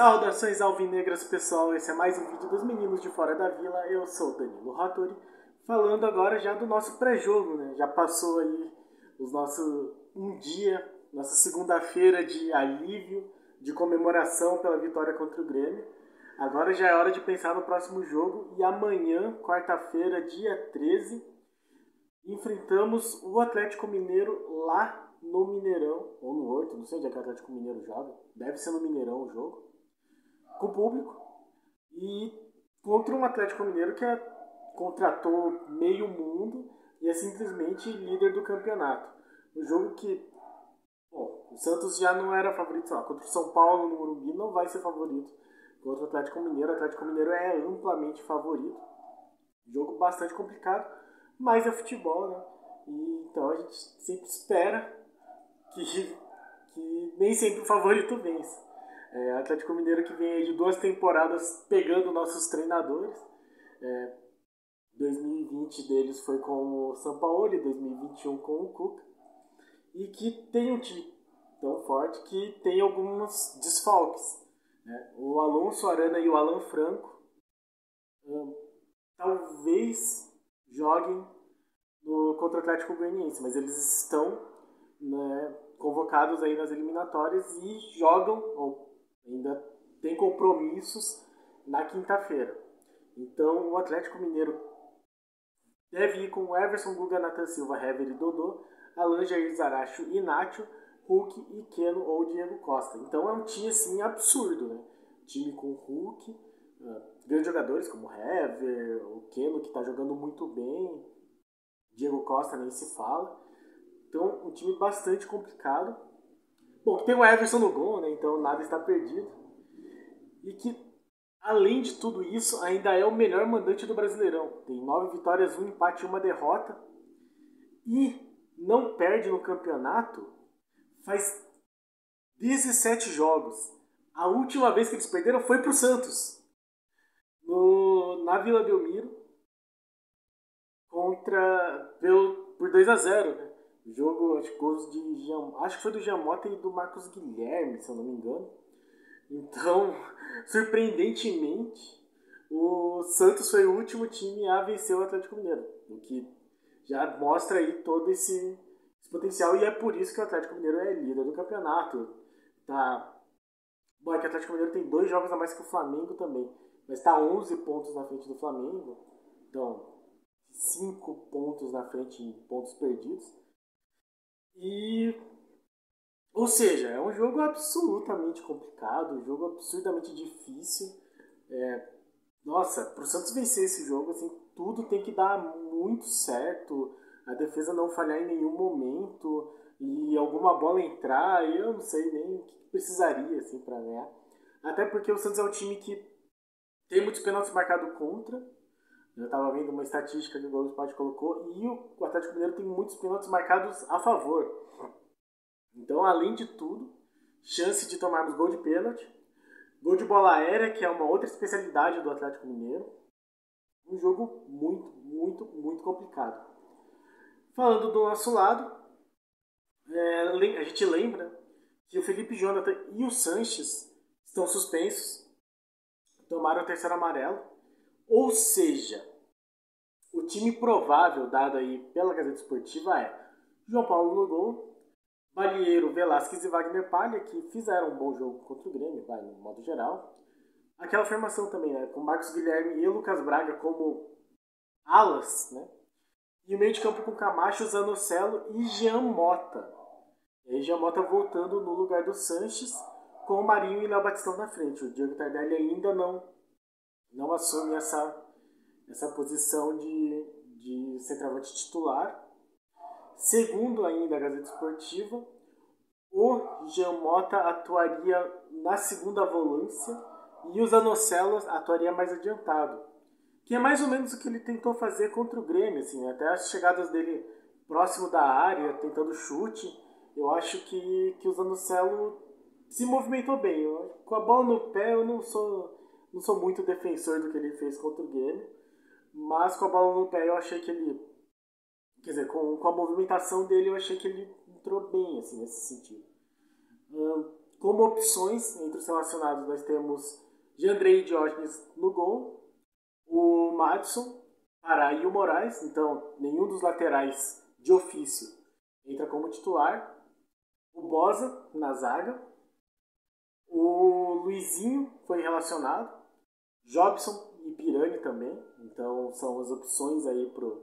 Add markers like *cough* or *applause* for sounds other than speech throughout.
Saudações alvinegras pessoal, esse é mais um vídeo dos meninos de fora da vila, eu sou Danilo Rattori, falando agora já do nosso pré-jogo, né? Já passou aí os nossos um dia, nossa segunda-feira de alívio, de comemoração pela vitória contra o Grêmio. Agora já é hora de pensar no próximo jogo e amanhã, quarta-feira, dia 13, enfrentamos o Atlético Mineiro lá no Mineirão, ou no Horto, não sei onde é que o Atlético Mineiro joga, deve ser no Mineirão o jogo com o público e contra um Atlético Mineiro que é, contratou meio mundo e é simplesmente líder do campeonato. Um jogo que, bom, o Santos já não era favorito, lá, contra o São Paulo no Morumbi não vai ser favorito. Contra o Atlético Mineiro, o Atlético Mineiro é amplamente favorito. Jogo bastante complicado, mas é futebol, né? E, então a gente sempre espera que, que nem sempre o favorito vence. É, Atlético Mineiro que vem de duas temporadas pegando nossos treinadores. É, 2020 deles foi com o São Paulo, 2021 com o Cuca. E que tem um time tão forte que tem alguns desfalques. Né? O Alonso Arana e o Alan Franco hum, talvez joguem no, contra o Atlético Goianiense, mas eles estão né, convocados aí nas eliminatórias e jogam, ou ainda tem compromissos na quinta-feira. Então o Atlético Mineiro deve ir com Everson, Guga, Nathan Silva, Hever e Dodô, Alan Jair Zaracho, Inácio, Hulk e Keno ou Diego Costa. Então é um time assim absurdo, né? Time com Hulk, grandes jogadores como Hever, o Keno que está jogando muito bem, Diego Costa nem se fala. Então um time bastante complicado Bom, tem o Everson no gol, né? Então nada está perdido. E que, além de tudo isso, ainda é o melhor mandante do Brasileirão. Tem nove vitórias, um empate e uma derrota. E não perde no campeonato faz 17 jogos. A última vez que eles perderam foi para o Santos. No, na Vila Belmiro. Contra, pelo, por 2 a 0 né? Jogo, acho, gols de Jean, acho que foi do Jamota e do Marcos Guilherme, se eu não me engano. Então, *laughs* surpreendentemente, o Santos foi o último time a vencer o Atlético Mineiro, o que já mostra aí todo esse, esse potencial e é por isso que o Atlético Mineiro é líder do campeonato. Tá Bom, é que o Atlético Mineiro tem dois jogos a mais que o Flamengo também. Mas está 11 pontos na frente do Flamengo. Então, 5 pontos na frente em pontos perdidos. E. Ou seja, é um jogo absolutamente complicado, um jogo absurdamente difícil. É, nossa, para o Santos vencer esse jogo, assim, tudo tem que dar muito certo, a defesa não falhar em nenhum momento e alguma bola entrar, eu não sei nem o que precisaria assim, para ganhar. Até porque o Santos é um time que tem muitos pênaltis marcados contra, eu estava vendo uma estatística que o Globo Esporte colocou e o Atlético Mineiro tem muitos pênaltis marcados a favor. Então, além de tudo, chance de tomarmos gol de pênalti, gol de bola aérea, que é uma outra especialidade do Atlético Mineiro. Um jogo muito, muito, muito complicado. Falando do nosso lado, é, a gente lembra que o Felipe Jonathan e o Sanches estão suspensos, tomaram o terceiro amarelo. Ou seja, o time provável dado aí pela Gazeta Esportiva é João Paulo no gol, Balieiro, Velasquez e Wagner Palha, que fizeram um bom jogo contra o Grêmio, vai, no modo geral. Aquela formação também, né, com Marcos Guilherme e Lucas Braga como alas, né? E o meio de campo com Camacho, Zanocelo e Jean Mota. E aí Jean Mota voltando no lugar do Sanches, com o Marinho e Léo Batistão na frente. O Diego Tardelli ainda não, não assume essa essa posição de, de centroavante titular. Segundo ainda a Gazeta Esportiva, o Jean Mota atuaria na segunda volância e o Zanocelo atuaria mais adiantado. Que é mais ou menos o que ele tentou fazer contra o Grêmio, assim, até as chegadas dele próximo da área, tentando chute. Eu acho que, que o Zanocelo se movimentou bem. Com a bola no pé, eu não sou, não sou muito defensor do que ele fez contra o Grêmio. Mas com a bola no pé eu achei que ele. Quer dizer, com, com a movimentação dele eu achei que ele entrou bem assim, nesse sentido. Como opções entre os relacionados, nós temos Jandrei Diógenes no gol, o Madison, Pará e o Moraes, então nenhum dos laterais de ofício entra como titular, o Bosa na zaga, o Luizinho foi relacionado, Jobson e Pirani também, então são as opções aí pro,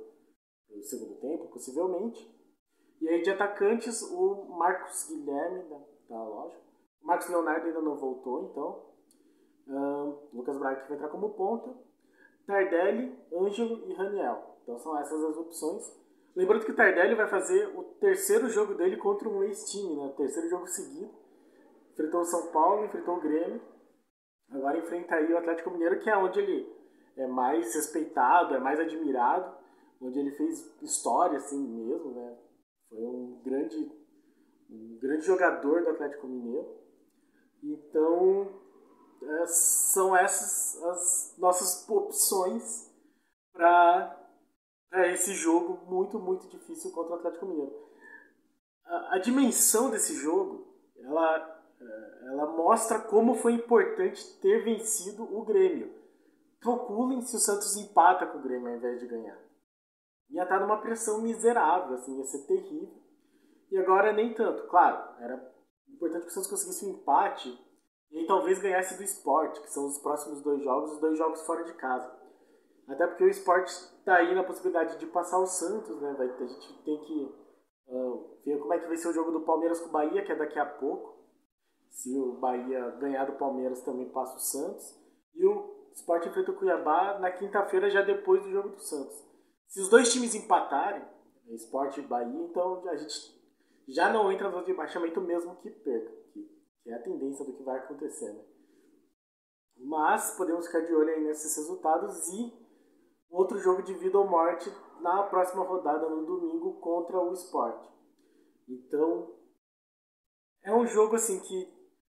pro segundo tempo, possivelmente. E aí de atacantes, o Marcos Guilherme, né, tá lógico. O Marcos Leonardo ainda não voltou, então. Lucas Braga que vai entrar como ponta. Tardelli, Ângelo e Raniel. Então são essas as opções. Lembrando que o Tardelli vai fazer o terceiro jogo dele contra um ex-time, né? O terceiro jogo seguido. Enfrentou o São Paulo, enfrentou o Grêmio. Agora enfrenta aí o Atlético Mineiro, que é onde ele é mais respeitado, é mais admirado, onde ele fez história assim mesmo, né? Foi um grande, um grande jogador do Atlético Mineiro. Então, é, são essas as nossas opções para esse jogo muito, muito difícil contra o Atlético Mineiro. A, a dimensão desse jogo, ela, ela mostra como foi importante ter vencido o Grêmio. Calculem se o Santos empata com o Grêmio ao invés de ganhar. Ia estar numa pressão miserável, assim, ia ser terrível. E agora nem tanto. Claro, era importante que o Santos conseguisse um empate e talvez ganhasse do esporte, que são os próximos dois jogos, os dois jogos fora de casa. Até porque o esporte está aí na possibilidade de passar o Santos, né? A gente tem que uh, ver como é que vai ser o jogo do Palmeiras com o Bahia, que é daqui a pouco. Se o Bahia ganhar do Palmeiras, também passa o Santos. E o Sport enfrenta o Cuiabá na quinta-feira, já depois do jogo do Santos. Se os dois times empatarem, Sport e Bahia, então a gente já não entra no rebaixamento mesmo que perca, que, é a tendência do que vai acontecer. Né? Mas podemos ficar de olho aí nesses resultados e outro jogo de vida ou morte na próxima rodada no domingo contra o Sport. Então é um jogo assim que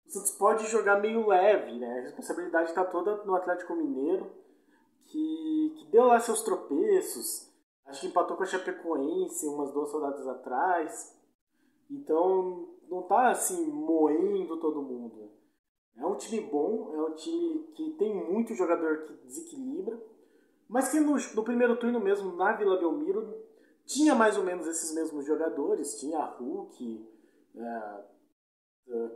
o Santos pode jogar meio leve, né? A responsabilidade está toda no Atlético Mineiro, que, que deu lá seus tropeços. Acho que empatou com a Chapecoense umas duas rodadas atrás. Então, não tá assim moendo todo mundo. É um time bom, é um time que tem muito jogador que desequilibra, mas que no, no primeiro turno mesmo, na Vila Belmiro, tinha mais ou menos esses mesmos jogadores. Tinha Hulk, é,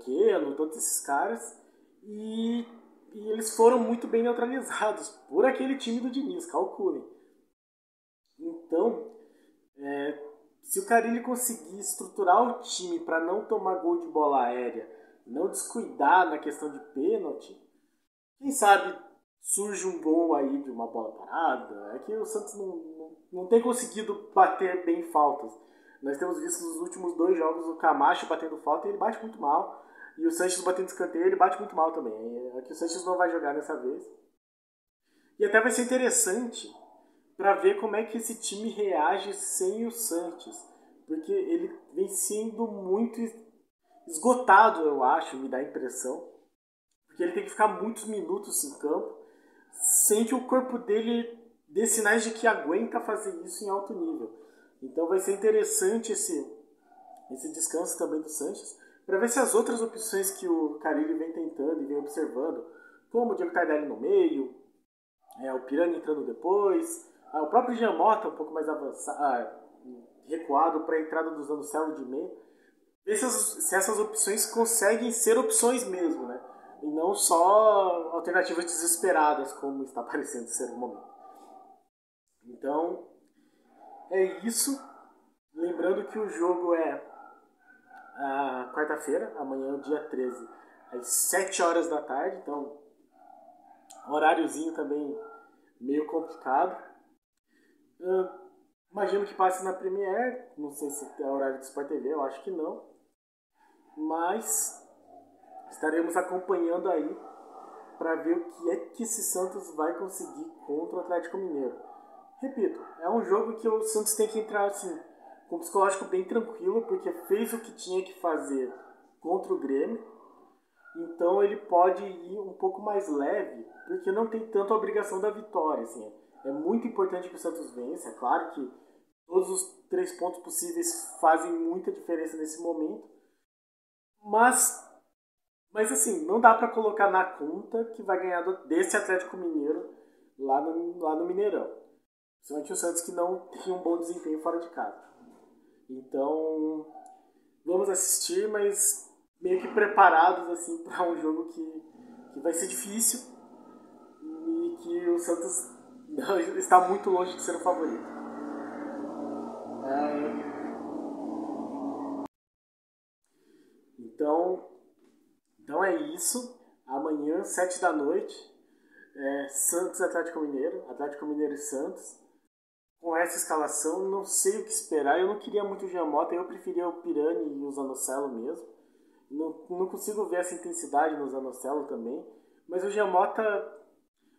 Keno, todos esses caras. E, e, eles foram muito bem neutralizados *laughs* por aquele time do Diniz, calculem. Então, é, se o Carilli conseguir estruturar o time para não tomar gol de bola aérea, não descuidar na questão de pênalti, quem sabe surge um gol aí de uma bola parada. É que o Santos não, não, não tem conseguido bater bem faltas. Nós temos visto nos últimos dois jogos o Camacho batendo falta e ele bate muito mal. E o Sanches batendo escanteio, ele bate muito mal também. É que o Sanches não vai jogar dessa vez. E até vai ser interessante para ver como é que esse time reage sem o Santos, porque ele vem sendo muito esgotado, eu acho, me dá a impressão, porque ele tem que ficar muitos minutos em campo, sem que o corpo dele dê sinais de que aguenta fazer isso em alto nível. Então vai ser interessante esse, esse descanso também do Sanches, para ver se as outras opções que o Carilli vem tentando e vem observando, como o Diego Tardelli no meio, é, o Pirani entrando depois, ah, o próprio Giamota um pouco mais avançado, ah, recuado para a entrada dos anos Celo de meio. Ver se, se essas opções conseguem ser opções mesmo, né? E não só alternativas desesperadas, como está *laughs* parecendo ser no momento. Então, é isso. Lembrando que o jogo é a quarta-feira, amanhã, dia 13, às 7 horas da tarde. Então, horáriozinho também meio complicado. Uh, imagino que passe na Premiere, não sei se é horário do Sport TV, eu acho que não. Mas estaremos acompanhando aí para ver o que é que esse Santos vai conseguir contra o Atlético Mineiro. Repito, é um jogo que o Santos tem que entrar assim, com o psicológico bem tranquilo, porque fez o que tinha que fazer contra o Grêmio. Então ele pode ir um pouco mais leve, porque não tem tanta obrigação da vitória. Assim. É muito importante que o Santos vença. É claro que Todos os três pontos possíveis fazem muita diferença nesse momento. Mas, mas assim, não dá para colocar na conta que vai ganhar desse Atlético Mineiro lá no, lá no Mineirão. Principalmente o Santos que não tem um bom desempenho fora de casa. Então, vamos assistir, mas meio que preparados assim para um jogo que, que vai ser difícil e que o Santos *laughs* está muito longe de ser o favorito. Então, então é isso. Amanhã, sete da noite, é Santos Atlético Mineiro, Atlético Mineiro e Santos com essa escalação, não sei o que esperar. Eu não queria muito o Giamota, eu preferia o Pirani e o Zanocelo mesmo. Não, não consigo ver essa intensidade no Zanocelo também. Mas o Giamota.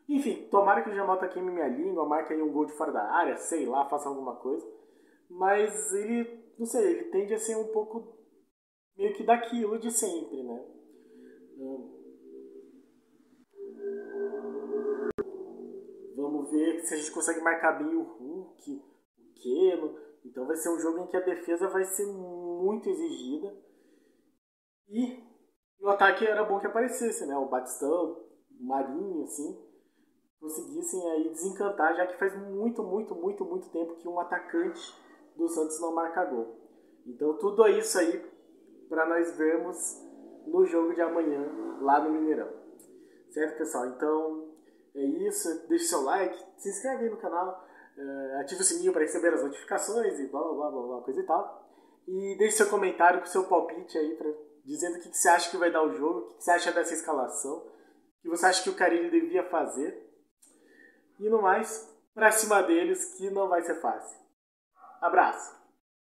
Enfim, tomara que o Giamota queime minha língua, marque aí um gol de fora da área, sei lá, faça alguma coisa. Mas ele, não sei, ele tende a ser um pouco meio que daquilo de sempre, né? Vamos ver se a gente consegue marcar bem o Hulk, o Keno. Então vai ser um jogo em que a defesa vai ser muito exigida. E o ataque era bom que aparecesse, né? O Batistão, o Marinho, assim, conseguissem aí desencantar, já que faz muito, muito, muito, muito tempo que um atacante do Santos não marca gol. Então tudo isso aí para nós vermos no jogo de amanhã lá no Mineirão. Certo, pessoal? Então é isso, deixe seu like, se inscreve aí no canal, uh, ative o sininho para receber as notificações e blá blá blá blá, coisa e tal. E deixe seu comentário com seu palpite aí, pra, dizendo o que, que você acha que vai dar o jogo, o que, que você acha dessa escalação, o que você acha que o Carilho devia fazer. E no mais, pra cima deles, que não vai ser fácil. Abraço!